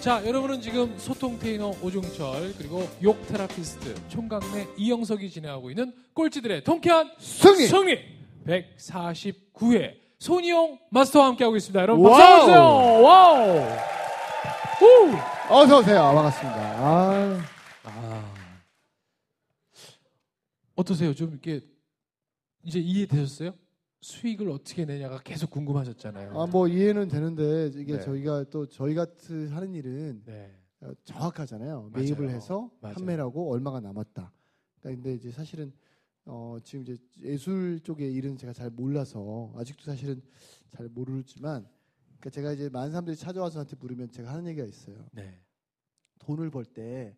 자, 여러분은 지금 소통테이너 오종철 그리고 욕 therapist 총각네 이영석이 진행하고 있는 꼴찌들의 통쾌한 승리! 승리 149회 손희영 마스터와 함께하고 있습니다. 여러분! 박수 주세요. 와우. 우! 어서 오세요. 반갑습니다. 아, 아. 어떠세요? 좀 이렇게 이제 이해되셨어요? 수익을 어떻게 내냐가 계속 궁금하셨잖아요. 아, 뭐 이해는 되는데 이게 네. 저희가 또 저희 같은 하는 일은 네. 어, 정확하잖아요. 맞아요. 매입을 해서 맞아요. 판매를 하고 얼마가 남았다. 그러니까 근데 이제 사실은 어, 지금 이제 예술 쪽의 일은 제가 잘 몰라서 아직도 사실은 잘 모르지만 그러니까 제가 이제 많은 사람들이 찾아와서 저한테 물으면 제가 하는 얘기가 있어요. 네. 돈을 벌 때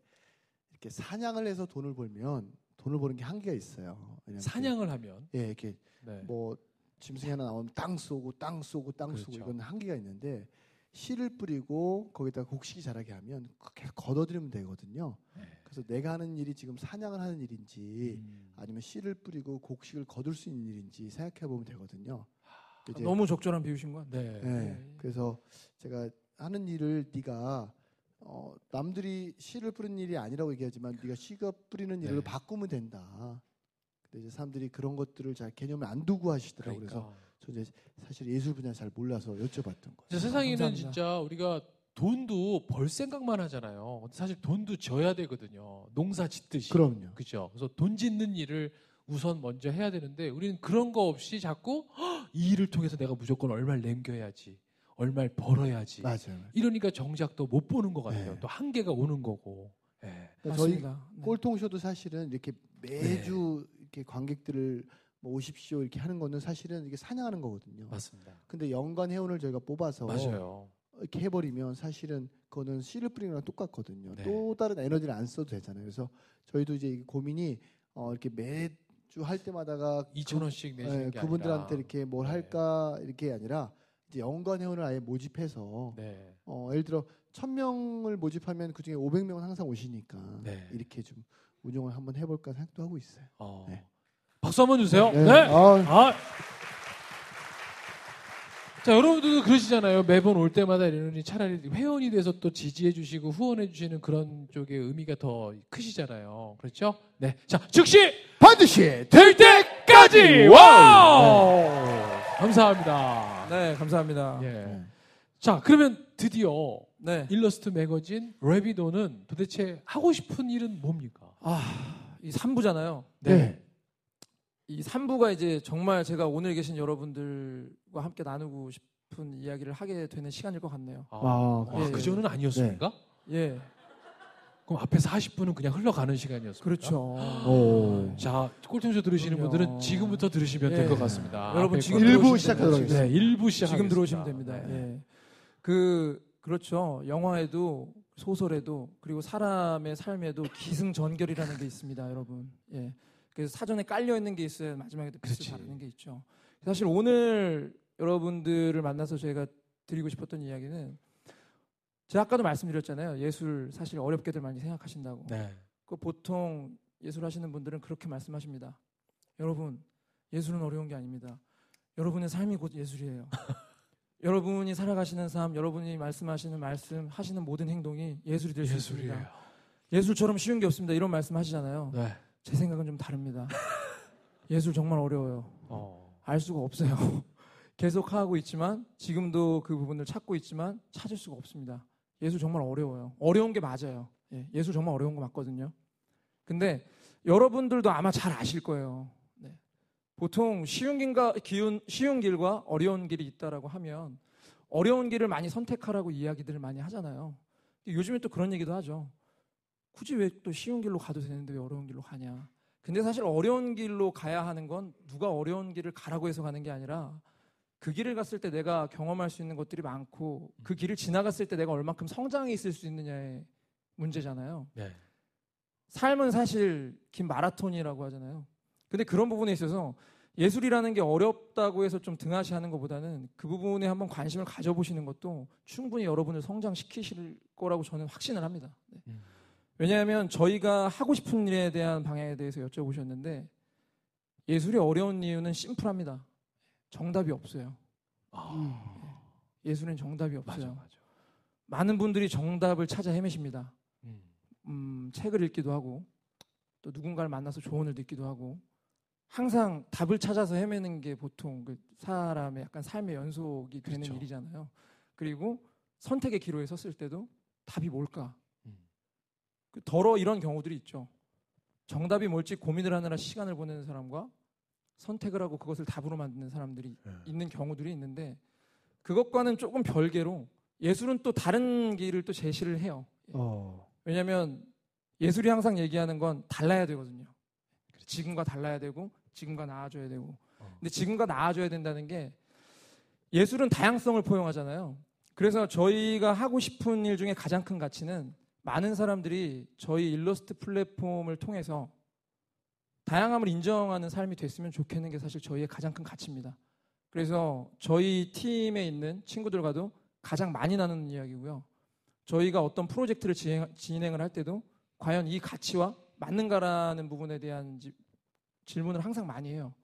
이렇게 사냥을 해서 돈을 벌면 돈을 버는 게 한계가 있어요. 사냥을 하면 예, 이렇게 네. 뭐 짐승이 하나 나오면 땅 쏘고 땅 쏘고 땅 쏘고 그렇죠. 이건 한계가 있는데 씨를 뿌리고 거기다가 곡식이 자라게 하면 계속 걷어들이면 되거든요. 네. 그래서 내가 하는 일이 지금 사냥을 하는 일인지 음. 아니면 씨를 뿌리고 곡식을 거둘 수 있는 일인지 생각해 보면 되거든요. 이제 너무 적절한 비유신 것 같아요. 네. 예, 그래서 제가 하는 일을 네가 어, 남들이 씨를 뿌리는 일이 아니라고 얘기하지만 네가 씨가 뿌리는 일로 네. 바꾸면 된다. 근데 이제 사람들이 그런 것들을 잘 개념을 안 두고 하시더라고요. 그래서 그러니까. 저 이제 사실 예술 분야 잘 몰라서 여쭤봤던 거예요. 세상에는 감사합니다. 진짜 우리가 돈도 벌 생각만 하잖아요. 사실 돈도 져야 되거든요. 농사 짓듯이. 그럼요. 그죠. 그래서 돈 짓는 일을 우선 먼저 해야 되는데 우리는 그런 거 없이 자꾸 "헉, 이 일을 통해서 내가 무조건 얼마를 남겨야지. 얼마를 벌어야지. 맞아요. 이러니까 정작 또 못 보는 것 같아요. 네. 또 한계가 오는 거고. 예. 그러니까 저희 맞습니다. 네. 꼴통쇼도 사실은 이렇게 매주 이렇게 관객들을 뭐 오십시오 이렇게 하는 거는 사실은 이게 사냥하는 거거든요. 맞습니다. 근데 연간 회원을 저희가 뽑아서 맞아요. 이렇게 해버리면 사실은 그거는 씨를 뿌리는 거랑 똑같거든요. 네. 또 다른 에너지를 안 써도 되잖아요. 그래서 저희도 이제 이 고민이 어, 이렇게 매주 할 때마다가 2천 원씩 그, 내시는 예, 게 그분들한테 아니라. 이렇게 뭘 네. 할까 이렇게 아니라 이제 연간 회원을 아예 모집해서 네. 어, 예를 들어 천 명을 모집하면 그 중에 500명은 항상 오시니까 네. 이렇게 좀 운영을 한번 해볼까 생각도 하고 있어요. 어. 네. 박수 한번 주세요. 네. 네. 아, 아. 자, 여러분들도 그러시잖아요. 매번 올 때마다 이러니 차라리 회원이 돼서 또 지지해 주시고 후원해 주시는 그런 쪽의 의미가 더 크시잖아요. 그렇죠? 네. 자, 즉시 반드시 될 때까지! 와우! 감사합니다. 네, 감사합니다. 예. 네. 자, 그러면 드디어 네. 일러스트 매거진 레비도는 도대체 하고 싶은 일은 뭡니까? 아, 이 3부잖아요. 네. 이 3부가 이제 정말 제가 오늘 계신 여러분들과 함께 나누고 싶은 이야기를 하게 되는 시간일 것 같네요. 아, 아, 아, 예. 그 전은 아니었습니까? 예. 그럼 앞에 40분은 그냥 흘러가는 시간이었습니까? 그렇죠. 오. 자, 꼴통쇼 들으시는 그럼요. 분들은 지금부터 들으시면 될 예. 것 같습니다. 여러분 지금 거- 일부 시작하도록. 네, 하겠습니다. 일부 시작. 지금 들어오시면 됩니다. 네. 예. 그 그렇죠. 영화에도 소설에도 그리고 사람의 삶에도 기승전결이라는 게 있습니다, 여러분. 예. 그래서 사전에 깔려 있는 게 있어야 마지막에. 빛을 발하는 게 있죠. 사실 오늘 여러분들을 만나서 저희가 드리고 싶었던 이야기는 제가 아까도 말씀드렸잖아요. 예술 사실 어렵게들 많이 생각하신다고. 네. 그 보통 예술 하시는 분들은 그렇게 말씀하십니다. 여러분, 예술은 어려운 게 아닙니다. 여러분의 삶이 곧 예술이에요. 여러분이 살아가시는 삶, 여러분이 말씀하시는 말씀, 하시는 모든 행동이 예술이 될 수. 있습니다. 예술처럼 쉬운 게 없습니다. 이런 말씀 하시잖아요. 네. 제 생각은 좀 다릅니다. 예술 정말 어려워요. 어. 알 수가 없어요. 계속 하고 있지만 지금도 그 부분을 찾고 있지만 찾을 수가 없습니다. 예술 정말 어려워요. 어려운 게 맞아요. 예, 예술 정말 어려운 거 맞거든요. 근데 여러분들도 아마 잘 아실 거예요. 네. 보통 쉬운 길과 기운, 쉬운 길과 어려운 길이 있다라고 하면 어려운 길을 많이 선택하라고 이야기들을 많이 하잖아요. 요즘에 또 그런 얘기도 하죠. 굳이 왜 또 쉬운 길로 가도 되는데 왜 어려운 길로 가냐? 근데 사실 어려운 길로 가야 하는 건 누가 어려운 길을 가라고 해서 가는 게 아니라 그 길을 갔을 때 내가 경험할 수 있는 것들이 많고 그 길을 지나갔을 때 내가 얼만큼 성장해 있을 수 있느냐의 문제잖아요. 네. 삶은 사실 긴 마라톤이라고 하잖아요. 근데 그런 부분에 있어서 예술이라는 게 어렵다고 해서 좀 등하시하는 것보다는 그 부분에 한번 관심을 가져보시는 것도 충분히 여러분을 성장시키실 거라고 저는 확신을 합니다. 네. 음. 왜냐하면 저희가 하고 싶은 일에 대한 방향에 대해서 여쭤보셨는데 예술이 어려운 이유는 심플합니다. 정답이 없어요. 아, 예술엔 정답이 맞아, 없어요. 맞아. 많은 분들이 정답을 찾아 헤매십니다. 음. 음, 책을 읽기도 하고 또 누군가를 만나서 조언을 듣기도 하고 항상 답을 찾아서 헤매는 게 보통 그 사람의 약간 삶의 연속이 되는 그렇죠. 일이잖아요. 그리고 선택의 기로에 섰을 때도 답이 뭘까? 음. 그 더러 이런 경우들이 있죠. 정답이 뭘지 고민을 하느라 시간을 보내는 사람과 선택을 하고 그것을 답으로 만드는 사람들이 네. 있는 경우들이 있는데 그것과는 조금 별개로 예술은 또 다른 길을 또 제시를 해요. 어. 왜냐하면 예술이 항상 얘기하는 건 달라야 되거든요. 지금과 달라야 되고 지금과 나아져야 되고. 어. 근데 지금과 나아져야 된다는 게 예술은 다양성을 포용하잖아요. 그래서 저희가 하고 싶은 일 중에 가장 큰 가치는 많은 사람들이 저희 일러스트 플랫폼을 통해서 다양함을 인정하는 삶이 됐으면 좋겠는 게 사실 저희의 가장 큰 가치입니다. 그래서 저희 팀에 있는 친구들과도 가장 많이 나누는 이야기고요. 저희가 어떤 프로젝트를 진행, 진행을 할 때도 과연 이 가치와 맞는가라는 부분에 대한 지- 질문을 항상 많이 해요.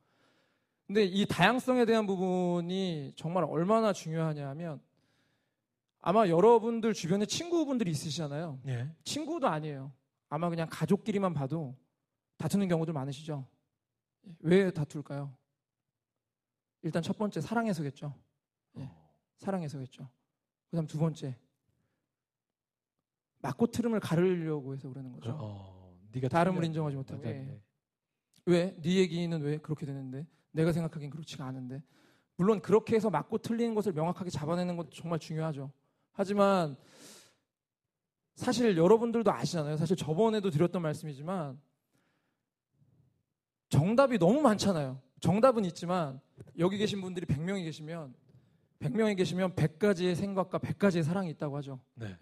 근데 이 다양성에 대한 부분이 정말 얼마나 중요하냐 하면 아마 여러분들 주변에 친구분들이 있으시잖아요. 예. 친구도 아니에요. 아마 그냥 가족끼리만 봐도 다투는 경우들 많으시죠? 왜 다툴까요? 일단 첫 번째 사랑해서겠죠. 예, 사랑해서겠죠. 그다음 두 번째 맞고 트름을 가르려고 해서 그러는 거죠. 어, 네가 다름을. 인정하지 못하고. 예. 왜? 네 얘기는 왜 그렇게 되는데? 내가 생각하기엔 그렇지가 않은데. 물론 그렇게 해서 맞고 틀리는 것을 명확하게 잡아내는 것도 정말 중요하죠. 하지만 사실 여러분들도 아시잖아요. 사실 저번에도 드렸던 말씀이지만 정답이 너무 많잖아요. 정답은 있지만 여기 계신 분들이 100명이 계시면 100명이 계시면 100가지의 생각과 100가지의 사랑이 있다고 하죠. 네.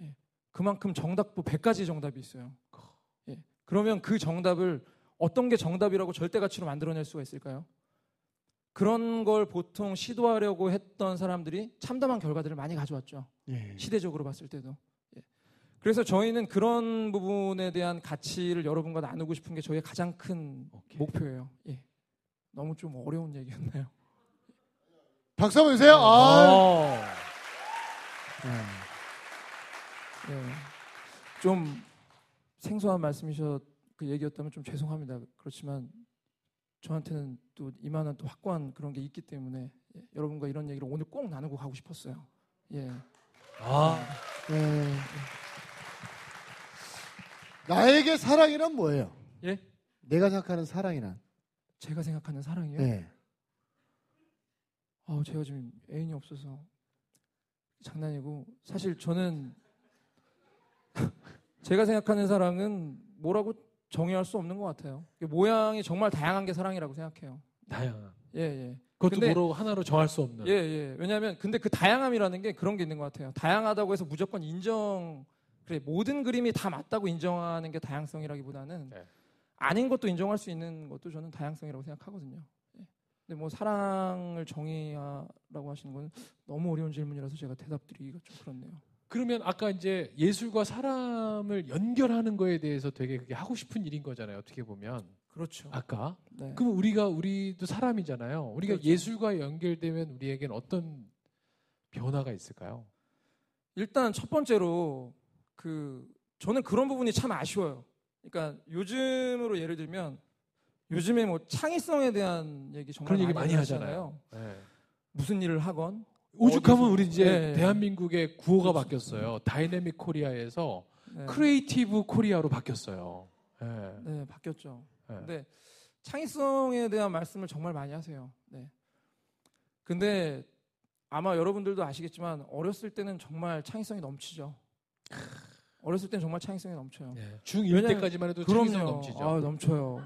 그만큼 정답도 100가지 정답이 있어요. 예. 그러면 그 정답을 어떤 게 정답이라고 절대 가치로 만들어낼 수가 있을까요? 그런 걸 보통 시도하려고 했던 사람들이 참담한 결과들을 많이 가져왔죠. 예. 시대적으로 봤을 때도. 예. 그래서 저희는 그런 부분에 대한 가치를 여러분과 나누고 싶은 게 저희의 가장 큰 오케이. 목표예요. 예. 너무 좀 어려운 얘기였나요? 박수 한번 주세요. 아. 좀 생소한 말씀이셔 그 얘기였다면 좀 죄송합니다. 그렇지만 저한테는 또 이만한 또 확고한 그런 게 있기 때문에 예, 여러분과 이런 얘기를 오늘 꼭 나누고 가고 싶었어요. 예. 아, 예. 나에게 사랑이란 뭐예요? 예? 내가 생각하는 사랑이란. 제가 생각하는 사랑이요. 예. 아, 제가 지금 애인이 없어서 장난이고 사실 저는 제가 생각하는 사랑은 뭐라고 정의할 수 없는 것 같아요. 모양이 정말 다양한 게 사랑이라고 생각해요. 다양한. 예, 예. 그것도 근데- 뭐로 하나로 정할 수 없는. 예, 예. 왜냐하면 근데 그 다양함이라는 게 그런 게 있는 것 같아요. 다양하다고 해서 무조건 인정 그래 모든 그림이 다 맞다고 인정하는 게 다양성이라기보다는 네. 아닌 것도 인정할 수 있는 것도 저는 다양성이라고 생각하거든요. 예. 근데 뭐 사랑을 정의하라고 하시는 건 너무 어려운 질문이라서 제가 대답드리기가 좀 그렇네요. 그러면 아까 이제 예술과 사람을 연결하는 거에 대해서 되게 그게 하고 싶은 일인 거잖아요. 어떻게 보면 그렇죠. 아까. 네. 그럼 우리가 우리도 사람이잖아요. 우리가 그렇죠. 예술과 연결되면 우리에겐 어떤 변화가 있을까요? 일단 첫 번째로 그 저는 그런 부분이 참 아쉬워요. 그러니까 요즘으로 예를 들면 요즘에 뭐 창의성에 대한 얘기 정말 그런 얘기 많이 하잖아요. 네. 무슨 일을 하건 오죽하면 어디서- 우리 이제 예, 예. 대한민국의 구호가 그렇죠. 바뀌었어요. Dynamic Korea에서 네. Creative Korea로 바뀌었어요. 예. 네, 바뀌었죠. 예. 근데 창의성에 대한 말씀을 정말 많이 하세요. 네. 근데 아마 여러분들도 아시겠지만 어렸을 때는 정말 창의성이 넘치죠. 어렸을 때는 정말 창의성이 넘쳐요. 네. 중1 왜냐면- 때까지만 해도 창의성 그럼요. 넘치죠. 아, 넘쳐요.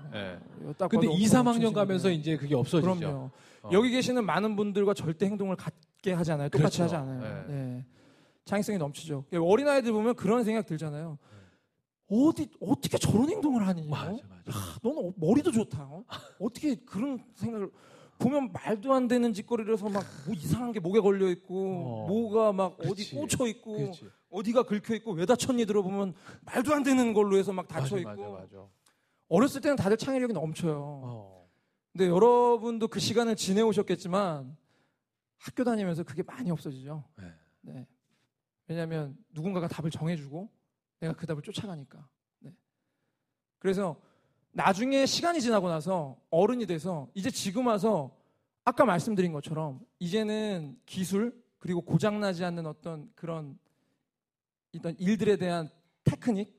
딱 근데 봐도 2, 엄청 3학년 넘치시는 가면서. 이제 그게 없어지죠. 그럼요. 어. 여기 계시는 많은 분들과 절대 행동을 같 게 하지 않아요. 똑같이 그렇죠. 하지 않아요. 네. 네. 창의성이 넘치죠. 어린 아이들 보면 그런 생각 들잖아요. 어디 어떻게 저런 행동을 하니? 어? 맞아, 맞아. 야, 너는 어- 머리도 좋다. 어? 어떻게 그런 생각을 보면 말도 안 되는 짓거리를 해서 막 뭐 이상한 게 목에 걸려 있고 어. 뭐가 막 그치. 어디 꽂혀 있고 그렇지. 어디가 긁혀 있고 왜 다쳤니 들어보면 말도 안 되는 걸로 해서 막 닫혀 맞아, 있고 맞아, 맞아. 어렸을 때는 다들 창의력이 넘쳐요. 어. 근데 여러분도 그 시간을 지내오셨겠지만 학교 다니면서 그게 많이 없어지죠. 네. 네. 왜냐하면 누군가가 답을 정해주고 내가 그 답을 쫓아가니까. 네. 그래서 나중에 시간이 지나고 나서 어른이 돼서 이제 지금 와서 아까 말씀드린 것처럼 이제는 기술 그리고 고장나지 않는 어떤 그런 어떤 일들에 대한 테크닉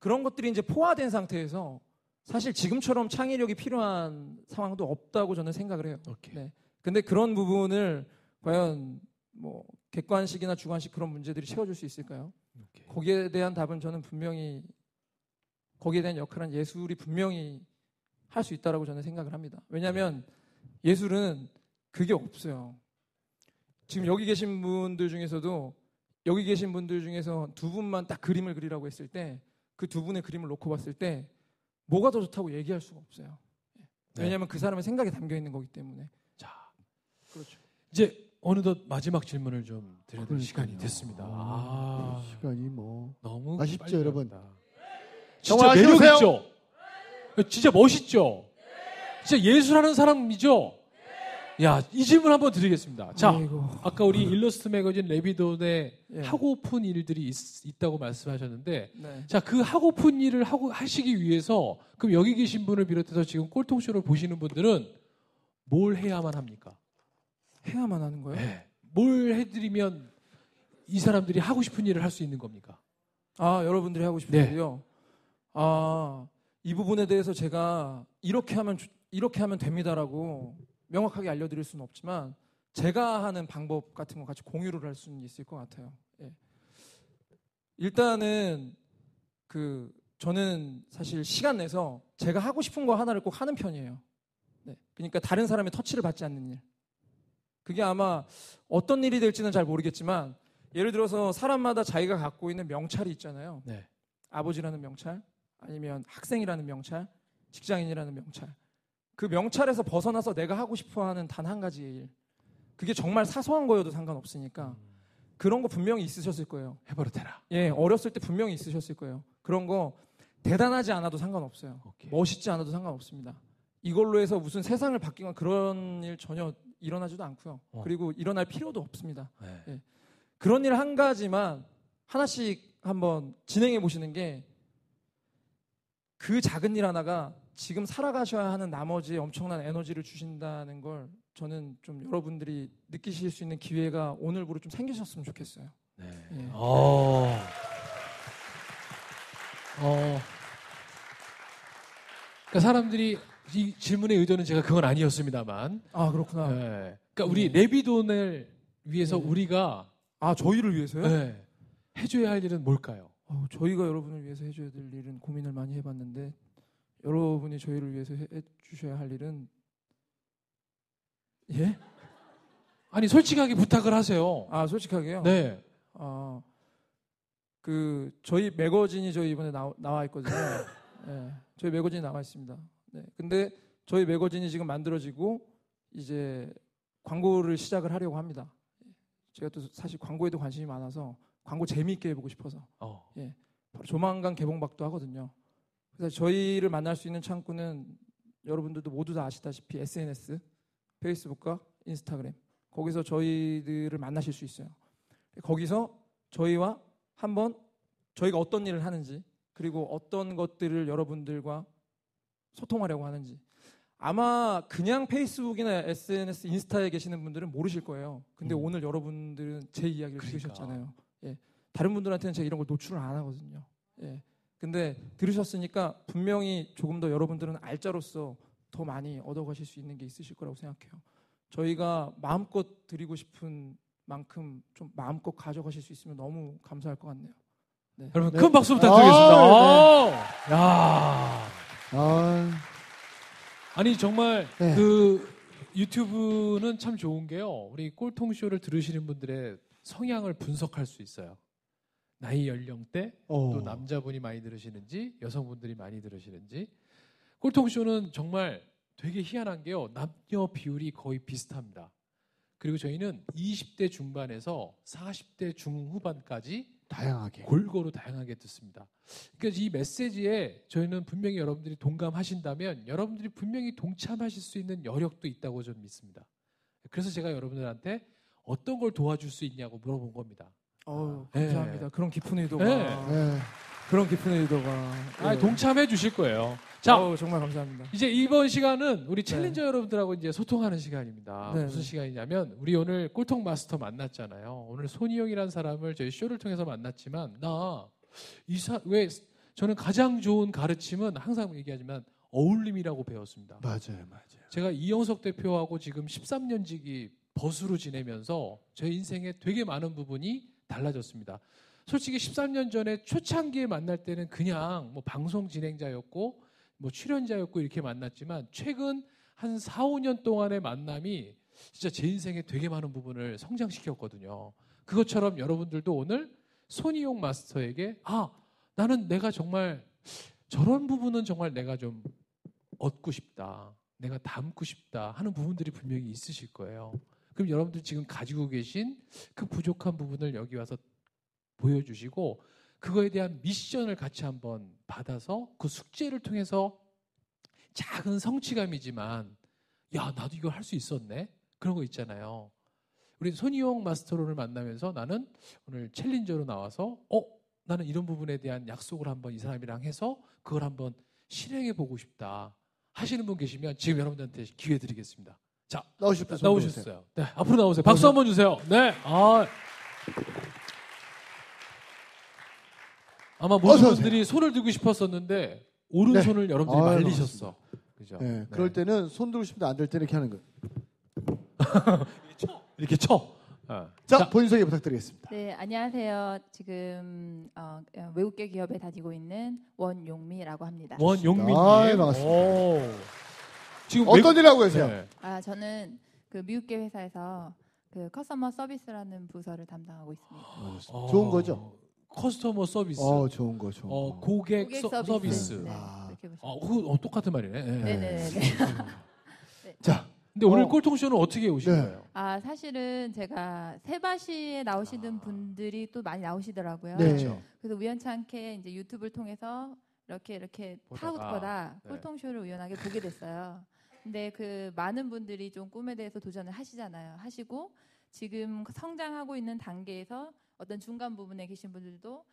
그런 것들이 이제 포화된 상태에서 사실 지금처럼 창의력이 필요한 상황도 없다고 저는 생각을 해요. 오케이. 네. 근데 그런 부분을 과연 뭐 객관식이나 주관식 그런 문제들이 채워줄 수 있을까요? 오케이. 거기에 대한 답은 저는 분명히 거기에 대한 역할은 예술이 분명히 할 수 있다라고 저는 생각을 합니다. 왜냐하면 예술은 그게 없어요. 지금 여기 계신 분들 중에서도 여기 계신 분들 중에서 두 분만 딱 그림을 그리라고 했을 때 그 두 분의 그림을 놓고 봤을 때 뭐가 더 좋다고 얘기할 수가 없어요. 네. 왜냐하면 그 사람의 생각이 담겨 있는 거기 때문에. 자, 그렇죠. 이제 어느덧 마지막 질문을 좀 드려야 될 그러니까요. 시간이 됐습니다. 아, 아, 시간이 뭐 너무 아쉽죠, 여러분? 진짜 매력? 있죠. 진짜 멋있죠. 진짜 예술하는 사람이죠. 야, 이 질문 한번 드리겠습니다. 자, 아이고. 아까 우리 일러스트 매거진 레비돈에 예. 하고픈 일들이 있, 다고 말씀하셨는데, 네. 자, 그 하고픈 일을 하고 하시기 위해서 그럼 여기 계신 분을 비롯해서 지금 꼴통쇼를 보시는 분들은 뭘 해야만 합니까? 해야만 하는 거예요? 네. 뭘 해드리면 이 사람들이 하고 싶은 일을 할 수 있는 겁니까? 아, 여러분들이 하고 싶은 네. 일이요. 아, 이 부분에 대해서 제가 이렇게 하면 주- 이렇게 하면 됩니다라고 명확하게 알려드릴 수는 없지만 제가 하는 방법 같은 거 같이 공유를 할 수는 있을 것 같아요. 예. 일단은 그 저는 사실 시간 내서 제가 하고 싶은 거 하나를 꼭 하는 편이에요. 네. 그러니까 다른 사람의 터치를 받지 않는 일. 그게 아마 어떤 일이 될지는 잘 모르겠지만 예를 들어서 사람마다 자기가 갖고 있는 명찰이 있잖아요. 네. 아버지라는 명찰, 아니면 학생이라는 명찰, 직장인이라는 명찰. 그 명찰에서 벗어나서 내가 하고 싶어 하는 단 한 가지의 일. 그게 정말 사소한 거여도 상관없으니까 그런 거 분명히 있으셨을 거예요. 해버릇해라. 예, 어렸을 때 분명히 있으셨을 거예요. 그런 거 대단하지 않아도 상관없어요. 오케이. 멋있지 않아도 상관없습니다. 이걸로 해서 무슨 세상을 바뀌거나 그런 일 전혀 일어나지도 않고요. 어. 그리고 일어날 필요도 없습니다. 네. 그런 일 한 가지만 하나씩 한번 진행해 보시는 게 그 작은 일 하나가 지금 살아가셔야 하는 나머지 엄청난 에너지를 주신다는 걸 저는 좀 여러분들이 느끼실 수 있는 기회가 오늘부로 좀 생기셨으면 좋겠어요. 네. 예. 어. 어. 그러니까 사람들이 이 질문의 의도는 제가 그건 아니었습니다만. 아 그렇구나. 네. 그러니까 우리 네. 레비돈을 위해서 네. 우리가 아 저희를 위해서요? 네. 해줘야 할 일은 뭘까요? 어, 저희가 여러분을 위해서 해줘야 될 일은 고민을 많이 해봤는데 여러분이 저희를 위해서 해, 해주셔야 할 일은 예? 아니 솔직하게 부탁을 하세요. 아 솔직하게요. 네. 아, 그 저희 매거진이 저희 이번에 나, 나와 있거든요. 예, 저희 매거진이 나와 있습니다. 네, 근데 저희 매거진이 지금 만들어지고 이제 광고를 시작을 하려고 합니다. 제가 또 사실 광고에도 관심이 많아서 광고 재미있게 해보고 싶어서 어. 바로 조만간 개봉박도 하거든요. 그래서 저희를 만날 수 있는 창구는 여러분들도 모두 다 아시다시피 SNS, 페이스북과 인스타그램 거기서 저희들을 만나실 수 있어요. 거기서 저희와 한번 저희가 어떤 일을 하는지 그리고 어떤 것들을 여러분들과 소통하려고 하는지 아마 그냥 페이스북이나 SNS, 인스타에 계시는 분들은 모르실 거예요. 근데 음. 오늘 여러분들은 제 이야기를 그러니까. 들으셨잖아요. 예. 다른 분들한테는 제가 이런 걸 노출을 안 하거든요. 예. 근데 들으셨으니까 분명히 조금 더 여러분들은 알짜로서 더 많이 얻어가실 수 있는 게 있으실 거라고 생각해요. 저희가 마음껏 드리고 싶은 만큼 좀 마음껏 가져가실 수 있으면 너무 감사할 것 같네요. 여러분 네. 큰 박수 부탁드리겠습니다. 아, 아, 야. 아, 아니 정말 네. 그 유튜브는 참 좋은 게요. 우리 꼴통 쇼를 들으시는 분들의 성향을 분석할 수 있어요. 나이 연령대, 어. 또 남자분이 많이 들으시는지, 여성분들이 많이 들으시는지. 꼴통 쇼는 정말 되게 희한한 게요. 남녀 비율이 거의 비슷합니다. 그리고 저희는 20대 중반에서 40대 중후반까지 다양하게. 골고루 다양하게 듣습니다. 그러니까 이 메시지에 저희는 분명히 여러분들이 동감하신다면 여러분들이 분명히 동참하실 수 있는 여력도 있다고 저는 믿습니다. 그래서 제가 여러분들한테 어떤 걸 도와줄 수 있냐고 물어본 겁니다. 네. 감사합니다. 그런 깊은 의도가 네. 네. 그런 깊은 의도가 아, 네. 동참해 주실 거예요. 자, 어우, 정말 감사합니다. 이제 이번 시간은 우리 챌린저 여러분들하고 이제 소통하는 시간입니다. 네. 무슨 시간이냐면 우리 오늘 꼴통 마스터 만났잖아요. 오늘 손희영이라는 사람을 저희 쇼를 통해서 만났지만 나 이사 왜 저는 가장 좋은 가르침은 항상 얘기하지만 어울림이라고 배웠습니다. 맞아요, 맞아요. 제가 이영석 대표하고 지금 13년 지기 버스로 지내면서 제 인생에 되게 많은 부분이 달라졌습니다. 솔직히 13년 전에 초창기에 만날 때는 그냥 뭐 방송 진행자였고 뭐 출연자였고 이렇게 만났지만 최근 한 4, 5년 동안의 만남이 진짜 제 인생에 되게 많은 부분을 성장시켰거든요. 그것처럼 여러분들도 오늘 손이용 마스터에게 아, 나는 내가 정말 저런 부분은 정말 내가 좀 얻고 싶다. 내가 담고 싶다 하는 부분들이 분명히 있으실 거예요. 그럼 여러분들 지금 가지고 계신 그 부족한 부분을 여기 와서 보여주시고 그거에 대한 미션을 같이 한번 받아서 그 숙제를 통해서 작은 성취감이지만 야 나도 이걸 할 수 있었네 그런 거 있잖아요. 우리 손이용 마스터를 만나면서 나는 오늘 챌린저로 나와서 어 나는 이런 부분에 대한 약속을 한번 이 사람이랑 해서 그걸 한번 실행해 보고 싶다 하시는 분 계시면 지금 여러분들한테 기회 드리겠습니다. 자 들어주세요. 나오셨어요. 네 앞으로 나오세요. 박수 한번 주세요. 네. 아. 아마 모든 어서 오세요. 분들이 손을 들고 싶었었는데 오른손을 여러분들이 아유, 말리셨어. 그죠? 네, 네. 그럴 때는 손 들고 싶은데 안 될 때는 이렇게 하는 거예요. 이렇게 쳐. 어. 자, 본인 소개 부탁드리겠습니다. 네, 안녕하세요. 지금 어, 외국계 기업에 다니고 있는 원용미라고 합니다. 원용민님. 아이, 반갑습니다. 오. 지금 어떤 일 하고 계세요? 네. 아, 저는 그 미국계 회사에서 그 커스터머 서비스라는 부서를 담당하고 있습니다. 어, 좋은 거죠? 커스터머 서비스. 어, 좋은 거, 좋은 어, 거. 고객, 고객 서, 서비스. 서비스. 네, 아. 그렇게 보시면. 어, 그거 어, 똑같은 말이네. 네. 네, 네, 네. 자, 근데 오늘 어. 꼴통쇼는 어떻게 오신 네. 거예요? 아, 사실은 제가 세바시에 나오시는 분들이 또 많이 나오시더라고요. 네. 그렇죠. 그래서 우연찮게 이제 유튜브를 통해서 이렇게 이렇게 보다가, 타보다 네. 꼴통쇼를 우연하게 보게 됐어요. 근데 그 많은 분들이 좀 꿈에 대해서 도전을 하시잖아요. 하시고 지금 성장하고 있는 단계에서 어떤 중간 부분에 계신 분들도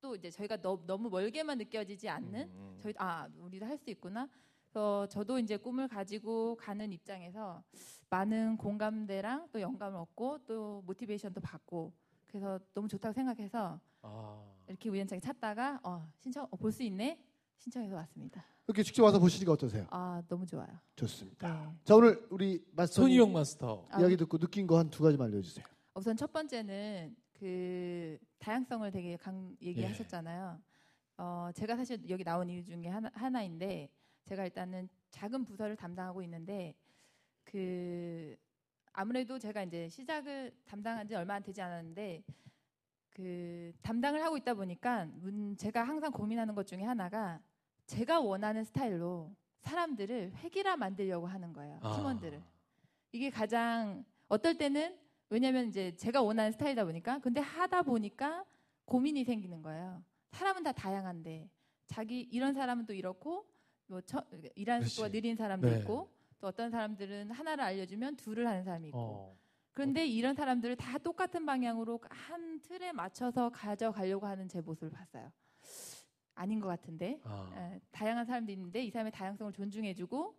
또 이제 저희가 너, 너무 멀게만 느껴지지 않는 음. 저희 아 우리도 할 수 있구나. 그래서 저도 이제 꿈을 가지고 가는 입장에서 많은 공감대랑 또 영감을 얻고 또 모티베이션도 받고 그래서 너무 좋다고 생각해서 아. 이렇게 우연찮게 찾다가 어, 신청 볼수 있네 신청해서 왔습니다. 이렇게 직접 와서 보시니까 어떠세요? 아 너무 좋아요. 좋습니다. 네. 자, 오늘 우리 마스터 마스터. 아, 이야기 듣고 느낀 거 한 두 가지만 알려주세요. 우선 첫 번째는 그 다양성을 되게 강 얘기하셨잖아요. 어, 제가 사실 여기 나온 이유 중에 하나, 하나인데 제가 일단은 작은 부서를 담당하고 있는데 그 아무래도 제가 이제 시작을 담당한 지 얼마 안 되지 않았는데 그 담당을 하고 있다 보니까 문 제가 항상 고민하는 것 중에 하나가 제가 원하는 스타일로 사람들을 획일화 만들려고 하는 거예요. 아. 팀원들을. 이게 가장 어떨 때는 왜냐면 이제 제가 원하는 스타일이다 보니까 근데 하다 보니까 고민이 생기는 거예요. 사람은 다 다양한데 자기 이런 사람은 또 이렇고 뭐 처, 일하는. 속도가 느린 사람도 네. 있고 또 어떤 사람들은 하나를 알려주면 둘을 하는 사람이 있고 어. 그런데 이런 사람들을 다 똑같은 방향으로 한 틀에 맞춰서 가져가려고 하는 제 모습을 봤어요. 아닌 것 같은데 아. 에, 다양한 사람들이 있는데 이 사람의 다양성을 존중해주고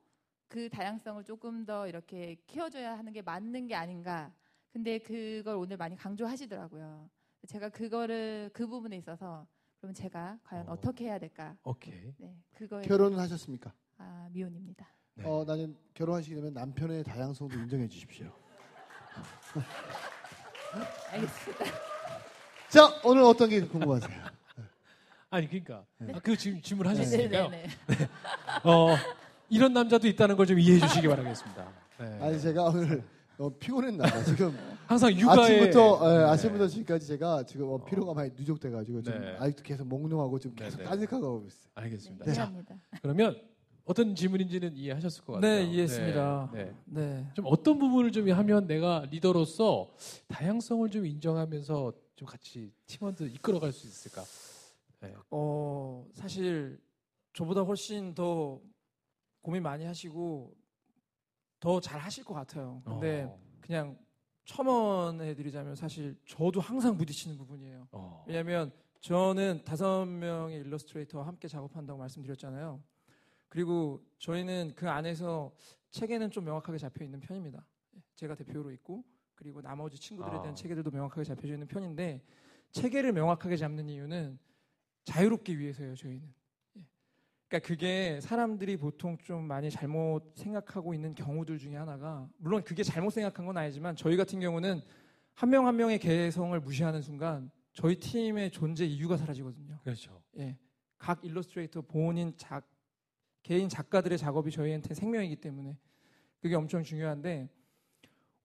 그 다양성을 조금 더 이렇게 키워줘야 하는 게 맞는 게 아닌가. 근데 그걸 오늘 많이 강조하시더라고요. 제가 그거를 그 부분에 있어서 그러면 제가 과연 어. 어. 떻게 해야 될까? 오케이. 네, 그거에 결혼은 하셨습니까? 아, 미혼입니다. 네. 어, 나는 결혼하시게 되면 남편의 다양성도 인정해 주십시오. 알겠습니다. 자, 오늘 어떤 게 궁금하세요? 아니 그러니까 네. 아, 그 지금 네, 질문하셨으니까요. 네, 네. 어, 이런 남자도 있다는 걸 좀 이해해 주시기 바라겠습니다. 네. 아니 제가 오늘 어, 피곤했나 지금 항상 육아에 아침부터 예, 네. 아침부터 지금까지 제가 지금 어, 피로가 많이 누적돼가지고 지금 네. 아직도 계속 몽롱하고 지금 계속 네, 네. 딴색하고 있어요. 알겠습니다. 네, 자. 그러면 어떤 질문인지는 이해하셨을 것 같아요. 네, 이해했습니다. 네, 네. 네. 좀 어떤 부분을 좀 하면 내가 리더로서 다양성을 좀 인정하면서 좀 같이 팀원들 이끌어갈 수 있을까? 네. 어, 사실 저보다 훨씬 더 고민 많이 하시고 더 잘 하실 것 같아요. 근데 어. 그냥 첨언해 드리자면 사실 저도 항상 부딪히는 부분이에요. 어. 왜냐하면 저는 다섯 명의 일러스트레이터와 함께 작업한다고 말씀드렸잖아요. 그리고 저희는 그 안에서 체계는 좀 명확하게 잡혀 있는 편입니다. 제가 대표로 있고 그리고 나머지 친구들에 대한 아. 체계들도 명확하게 잡혀져 있는 편인데 체계를 명확하게 잡는 이유는 자유롭기 위해서예요. 저희는. 예. 그러니까 그게 사람들이 보통 좀 많이 잘못 생각하고 있는 경우들 중에 하나가 물론 그게 잘못 생각한 건 아니지만 저희 같은 경우는 한명한 명의 개성을 무시하는 순간 저희 팀의 존재 이유가 사라지거든요. 그렇죠. 예. 각 일러스트레이터 본인 작 개인 작가들의 작업이 저희한테 생명이기 때문에 그게 엄청 중요한데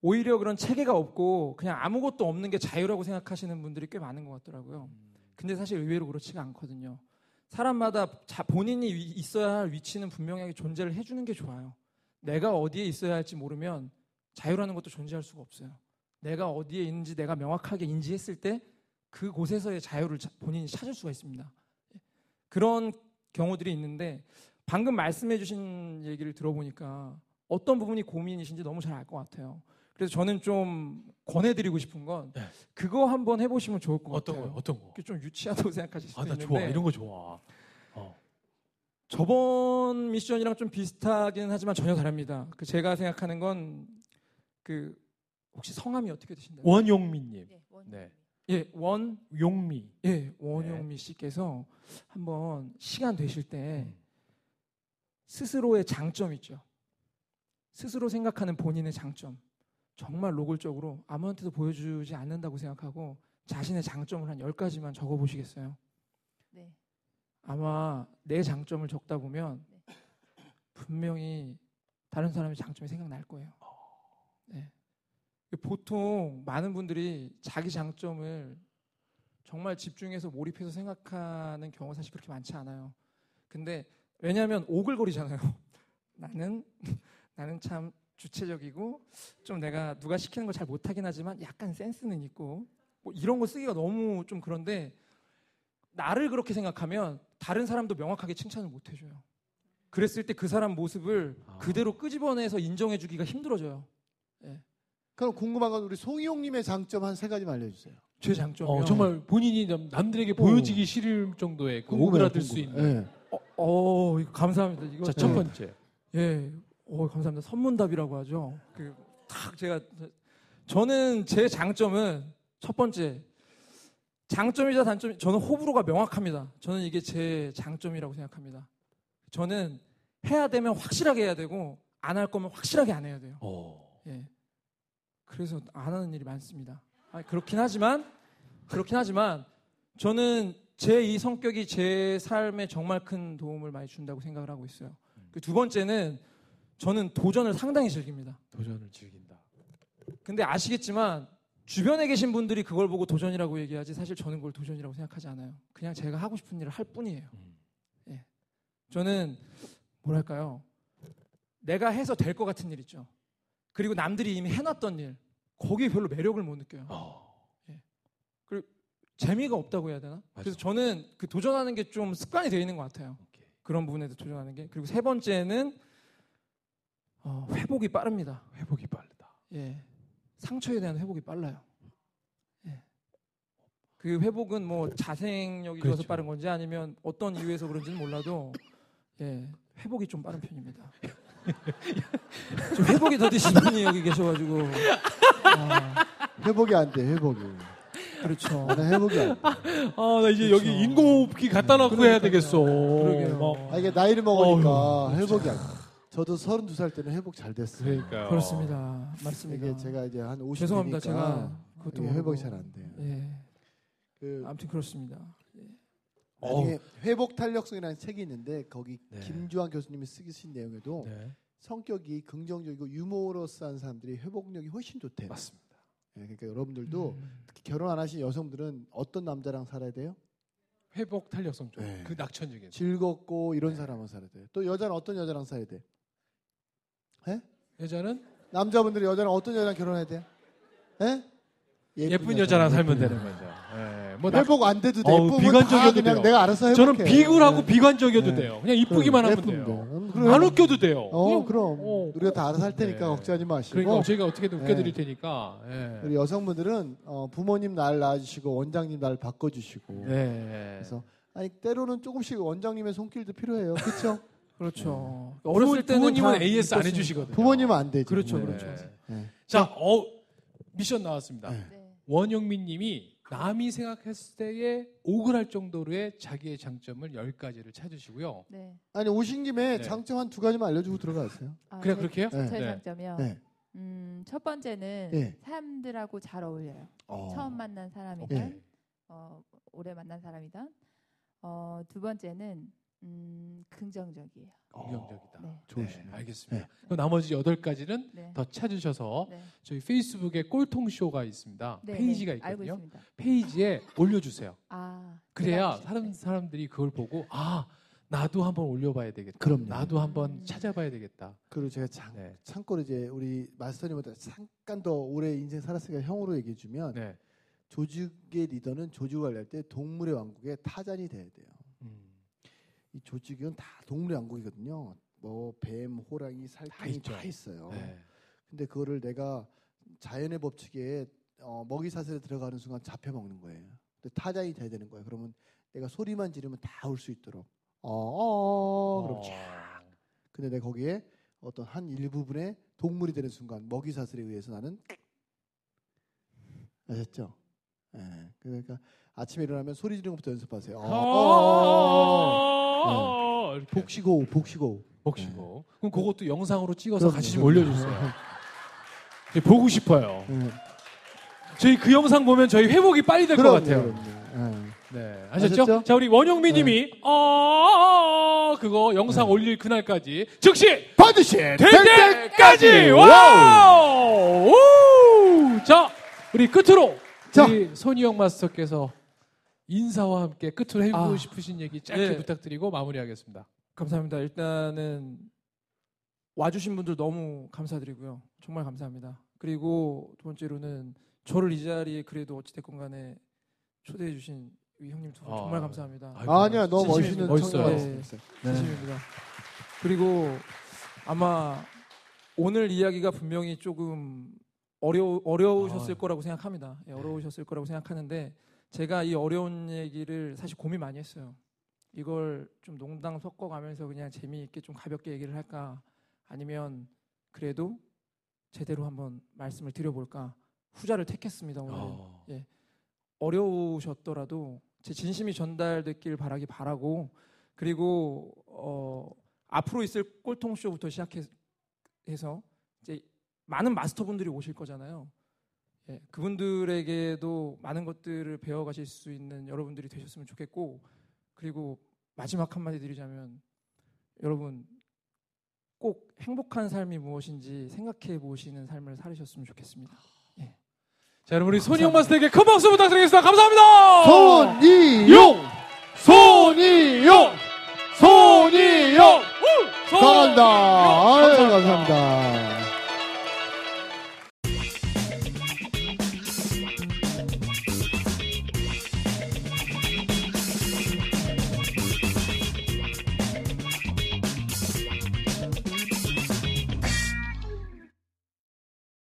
오히려 그런 체계가 없고 그냥 아무것도 없는 게 자유라고 생각하시는 분들이 꽤 많은 것 같더라고요. 근데 사실 의외로 그렇지가 않거든요. 사람마다 자- 본인이 위- 있어야 할 위치는 분명하게 존재를 해주는 게 좋아요. 내가 어디에 있어야 할지 모르면 자유라는 것도 존재할 수가 없어요. 내가 어디에 있는지 내가 명확하게 인지했을 때 그곳에서의 자유를 자- 본인이 찾을 수가 있습니다. 그런 경우들이 있는데 방금 말씀해 주신 얘기를 들어보니까 어떤 부분이 고민이신지 너무 잘 알 것 같아요. 그래서 저는 좀 권해드리고 싶은 건 네. 그거 한번 해보시면 좋을 것 어떤 같아요. 거? 어떤 거? 좀 유치하다고 생각하실 수도 아, 나 있는데 좋아. 이런 거 좋아. 어. 저번 미션이랑 좀 비슷하긴 하지만 전혀 다릅니다. 그 제가 생각하는 건 그 혹시 성함이 어떻게 되신다요? 원용미님. 네, 원. 네. 예, 원, 용미. 예, 원용미 씨께서 한번 시간 되실 때 음. 스스로의 장점 있죠. 스스로 생각하는 본인의 장점. 정말 노골적으로 아무한테도 보여주지 않는다고 생각하고 자신의 장점을 한 10가지만 적어 보시겠어요? 네. 아마 내 장점을 적다 보면 분명히 다른 사람의 장점이 생각날 거예요. 네. 보통 많은 분들이 자기 장점을 정말 집중해서 몰입해서 생각하는 경우가 사실 그렇게 많지 않아요. 근데 왜냐하면 오글거리잖아요. 나는 나는 참 주체적이고 좀 내가 누가 시키는 걸 잘 못하긴 하지만 약간 센스는 있고 뭐 이런 거 쓰기가 너무 좀 그런데 나를 그렇게 생각하면 다른 사람도 명확하게 칭찬을 못 해줘요. 그랬을 때 그 사람 모습을 아. 그대로 끄집어내서 인정해주기가 힘들어져요. 그럼 궁금한 건 우리 송이용님의 장점 한 세 가지만 알려주세요. 제 장점이요. 어, 정말 본인이 남- 남들에게 보여지기 싫을 정도의 그 오그라들 수 궁금해. 있는. 예. 어, 어, 이거 감사합니다. 이거 자, 첫 네. 번째. 예, 어, 감사합니다. 선문답이라고 하죠. 그, 탁 제가 저는 제 장점은 첫 번째 장점이자 단점 저는 호불호가 명확합니다. 저는 이게 제 장점이라고 생각합니다. 저는 해야 되면 확실하게 해야 되고 안 할 거면 확실하게 안 해야 돼요. 어. 예. 그래서 안 하는 일이 많습니다. 아니, 그렇긴 하지만 그렇긴 하지만 저는 제 이 성격이 제 삶에 정말 큰 도움을 많이 준다고 생각을 하고 있어요. 그 두 번째는 저는 도전을 상당히 즐깁니다. 도전을 즐긴다. 근데 아시겠지만 주변에 계신 분들이 그걸 보고 도전이라고 얘기하지 사실 저는 그걸 도전이라고 생각하지 않아요. 그냥 제가 하고 싶은 일을 할 뿐이에요. 음. 저는 뭐랄까요? 내가 해서 될 것 같은 일 있죠. 그리고 남들이 이미 해놨던 일 거기에 별로 매력을 못 느껴요. 어. 재미가 없다고 해야 되나? 맞아. 그래서 저는 그 도전하는 게 좀 습관이 되어 있는 것 같아요. 오케이. 그런 부분에도 도전하는 게. 그리고 세 번째는 어, 회복이 빠릅니다. 회복이 빠르다. 예. 상처에 대한 회복이 빨라요. 예. 그 회복은 뭐 자생력이 좋아서 그렇죠. 빠른 건지 아니면 어떤 이유에서 그런지는 몰라도 예. 회복이 좀 빠른 편입니다. 좀 회복이 더디신 분이 여기 계셔가지고 아, 회복이 안 돼, 회복이. 그렇죠. 나는 회복이 안 돼. 아, 나 이제 그렇죠. 여기 인공호흡기 갖다 놓고 해야. 되겠어. 그러게요. 막. 아, 이게 나이를 먹으니까 어휴, 회복이 안 돼. 저도 32살 때는 회복 잘 됐어요. 그러니까. 그렇습니다. 맞습니다. 이게 제가 이제 한 50. 죄송합니다. 제가 그것도 회복이 모르고. 잘안 돼요. 예. 그 아무튼 그렇습니다. 나중에 회복 탄력성이라는 책이 있는데 거기 네. 김주환 교수님이 쓰신 내용에도 네. 성격이 긍정적이고 유머러스한 사람들이 회복력이 훨씬 좋대요. 맞습니다. 네, 그러니까 여러분들도 음. 특히 결혼 안 하신 여성들은 어떤 남자랑 살아야 돼요? 회복 탄력성 좀. 네. 그 낙천적인. 즐겁고 이런 네. 사람과 살아야 돼요. 또 여자는 어떤 여자랑 살아야 돼? 여자는 남자분들이 여자랑 어떤 여자랑 결혼해야 돼요? 예? 예쁜, 여자랑 살면 되는 거죠. 예. 뭐 낙- 회복 안 돼도 돼. 예쁘면 비관적이어도 돼요. 내가 알아서 해볼게. 저는 비굴하고 네. 비관적이어도 네. 돼요. 그냥 이쁘기만 음, 하면 돼요. 돼. 음? 안 웃겨도 돼요. 어, 그냥, 그럼 어, 우리가 다 알아서 할 테니까 네. 걱정하지 마시고. 그러니까 저희가 어떻게든 웃겨드릴 네. 테니까. 예. 우리 여성분들은 어, 부모님 날 낳아주시고 원장님 날 바꿔주시고. 네. 그래서 아니 때로는 조금씩 원장님의 손길도 필요해요. 그렇죠? 그렇죠. 부모, 어렸을 때는 부모님은 다 AS 안 있었으니까. 해주시거든요. 부모님은 안 되죠. 그렇죠, 네. 그렇죠. 네. 자, 어, 미션 나왔습니다. 네. 네. 원영민님이 남이 생각했을 때에 오글할 정도로의 자기의 장점을 10가지를 찾으시고요. 네. 아니 오신 김에 네. 장점 한 두 가지만 알려주고 들어가세요. 아, 그냥 제- 그렇게 해요? 네. 제 네. 장점이요. 네. 음, 첫 번째는 네. 사람들하고 잘 어울려요. 어. 처음 만난 사람이든 네. 어, 오래 만난 사람이든 어, 두 번째는 음, 긍정적이에요. 긍정적이다. 네. 좋으시네요. 네, 알겠습니다. 그럼 나머지 8가지는 네. 더 찾으셔서 네. 저희 페이스북에 꼴통 쇼가 있습니다. 네, 페이지가 네. 알고 있거든요. 있습니다. 페이지에 올려주세요. 아, 그래야 사람, 사람들이 그걸 보고 아 나도 한번 올려봐야 되겠다. 그럼요. 나도 한번 음. 찾아봐야 되겠다. 그리고 제가 참, 네. 참고로 이제 우리 마스터님보다 잠깐 더 오래 인생 살았으니까 형으로 얘기해 주면 네. 조직의 리더는 조직을 관리할 때 동물의 왕국의 타잔이 돼야 돼요. 음. 이 조직은 다 동물의 왕국이거든요. 뭐 뱀, 호랑이, 살쾡이 있죠. 다 있어요. 네. 근데 그거를 내가 자연의 법칙에 어, 먹이 사슬에 들어가는 순간 잡혀 먹는 거예요. 근데 타잔이 돼야 되는 거예요. 그러면 내가 소리만 지르면 다 올 수 있도록. 어, 어, 어, 그럼 쫙. 근데 내가 거기에 어떤 한 일부분의 동물이 되는 순간 먹이 사슬에 의해서 나는 아셨죠? 예. 그러니까 아침에 일어나면 소리 지르는 것부터 연습하세요. 어, 어, 어, 어. 어, 이렇게 복식호흡, 복식호흡. 복시고. 그럼 그것도 영상으로 찍어서 같이 좀. 올려주세요. 네, 보고 싶어요. 예. 저희 그 영상 보면 저희 회복이 빨리 될 것 그럼요, 같아요. 그럼요. 예. 네, 아셨죠? 아셨죠? 자, 우리 원영미님이 네. 어 그거 영상 올릴 그날까지 즉시 반드시 될 때까지 와우! 우! 자, 우리 끝으로 자. 우리 손희영 마스터께서 인사와 함께 끝으로 해주고 아. 싶으신 얘기 짧게 네. 부탁드리고 마무리하겠습니다. 감사합니다. 일단은 와주신 분들 너무 감사드리고요. 정말 감사합니다. 그리고 두 번째로는 저를 이 자리에 그래도 어찌됐건 간에 초대해 주신 이 형님 두분 아. 정말 감사합니다. 아이고, 아니야, 너무. 멋있는 멋있어요. 청년이었어요. 네. 진심입니다. 그리고 아마 오늘 이야기가 분명히 조금 어려 어려우셨을 아. 거라고 생각합니다. 예, 어려우셨을 거라고 생각하는데 제가 이 어려운 얘기를 사실 고민 많이 했어요. 이걸 좀 농담 섞어가면서 그냥 재미있게 좀 가볍게 얘기를 할까 아니면 그래도 제대로 한번 말씀을 드려볼까 후자를 택했습니다 오늘. 어. 어려우셨더라도 제 진심이 전달됐길 바라기 바라고 그리고 어, 앞으로 있을 꼴통쇼부터 시작해서 이제 많은 마스터분들이 오실 거잖아요. 예, 그분들에게도 많은 것들을 배워가실 수 있는 여러분들이 되셨으면 좋겠고 그리고 마지막 한마디 드리자면 여러분 꼭 행복한 삶이 무엇인지 생각해 보시는 삶을 살으셨으면 좋겠습니다. 자, 여러분 우리 손희영 마스터에게 큰 박수 부탁드리겠습니다. 감사합니다. 손이용! 손이용! 손이용! 손! 감사합니다. 아유, 감사합니다.